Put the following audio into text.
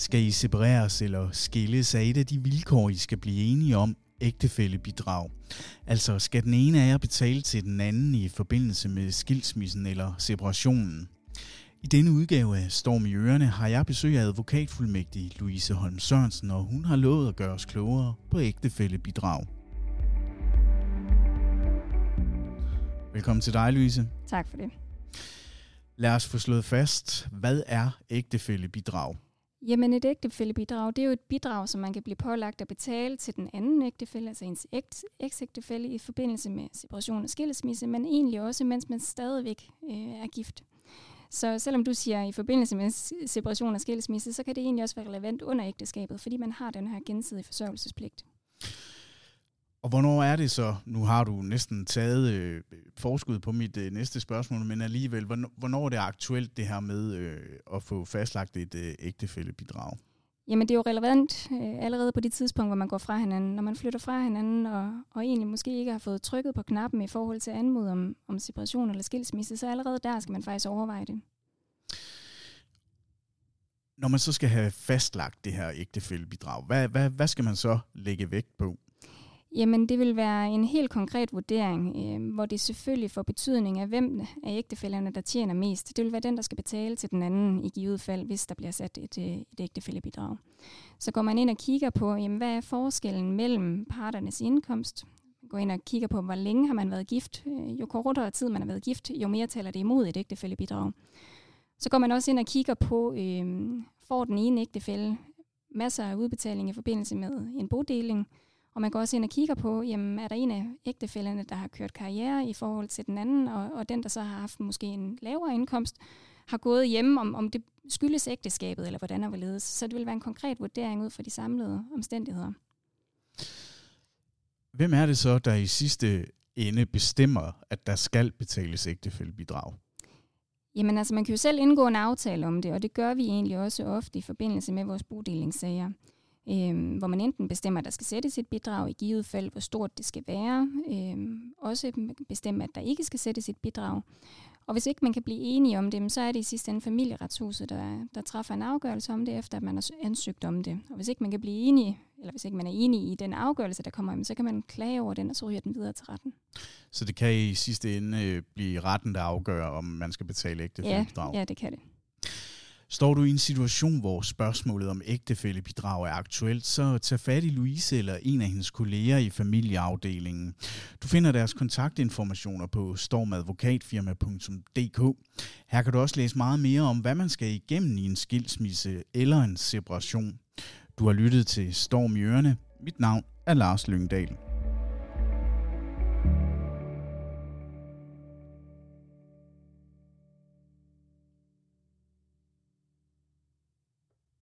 Skal I separeres eller skilles er et af de vilkår, I skal blive enige om, ægtefællebidrag. Altså skal den ene af jer betale til den anden i forbindelse med skilsmissen eller separationen. I denne udgave af Storm i Ørerne har jeg besøg af advokatfuldmægtig Louise Holm Sørensen, og hun har lovet at gøre os klogere på ægtefællebidrag. Velkommen til dig, Louise. Tak for det. Lad os få slået fast, hvad er ægtefællebidrag? Jamen et ægtefællebidrag, det er jo et bidrag, som man kan blive pålagt at betale til den anden ægtefælle, altså ens eksægtefælle i forbindelse med separation og skilsmisse, men egentlig også, mens man stadigvæk øh, er gift. Så selvom du siger i forbindelse med separation og skilsmisse, så kan det egentlig også være relevant under ægteskabet, fordi man har den her gensidige forsørgelsespligt. Og hvornår er det så, nu har du næsten taget øh, forskud på mit øh, næste spørgsmål, men alligevel, hvornår, hvornår er det aktuelt det her med øh, at få fastlagt et øh, ægtefællebidrag? Jamen det er jo relevant øh, allerede på det tidspunkt, hvor man går fra hinanden. Når man flytter fra hinanden, og, og egentlig måske ikke har fået trykket på knappen i forhold til anmod om, om separation eller skilsmisse, så allerede der skal man faktisk overveje det. Når man så skal have fastlagt det her ægtefællebidrag, hvad, hvad, hvad skal man så lægge vægt på? Jamen, det vil være en helt konkret vurdering, øh, hvor det selvfølgelig får betydning af, hvem af ægtefælderne, der tjener mest. Det vil være den, der skal betale til den anden i givet fald, hvis der bliver sat et, øh, et ægtefællebidrag. Så går man ind og kigger på, jamen, hvad er forskellen mellem parternes indkomst? Går ind og kigger på, hvor længe har man været gift. Øh, jo kortere tid man har været gift, jo mere taler det imod et ægtefællebidrag. Så går man også ind og kigger på, øh, får den ene ægtefælle masser af udbetaling i forbindelse med en bodeling, og man går også ind og kigger på, jamen, er der en af ægtefældene, der har kørt karriere i forhold til den anden, og, og den, der så har haft måske en lavere indkomst, har gået hjemme, om, om det skyldes ægteskabet, eller hvordan er hvorledes. Så det vil være en konkret vurdering ud fra de samlede omstændigheder. Hvem er det så, der i sidste ende bestemmer, at der skal betales ægtefældebidrag? Jamen altså, man kan jo selv indgå en aftale om det, og det gør vi egentlig også ofte i forbindelse med vores bodelingssager øh, hvor man enten bestemmer, at der skal sættes et bidrag, i givet fald, hvor stort det skal være, øh, også bestemme, at der ikke skal sættes et bidrag. Og hvis ikke man kan blive enige om det, så er det i sidste ende familieretshuset, der, der træffer en afgørelse om det, efter at man har ansøgt om det. Og hvis ikke man kan blive enige, eller hvis ikke man er enig i den afgørelse, der kommer, så kan man klage over den, og så ryger den videre til retten. Så det kan i sidste ende øh, blive retten, der afgør, om man skal betale ægtefællebidrag? Ja, ja, det kan det. Står du i en situation, hvor spørgsmålet om ægtefællebidrag er aktuelt, så tag fat i Louise eller en af hendes kolleger i familieafdelingen. Du finder deres kontaktinformationer på stormadvokatfirma.dk. Her kan du også læse meget mere om, hvad man skal igennem i en skilsmisse eller en separation. Du har lyttet til Storm i Ørene. Mit navn er Lars Lyngdal.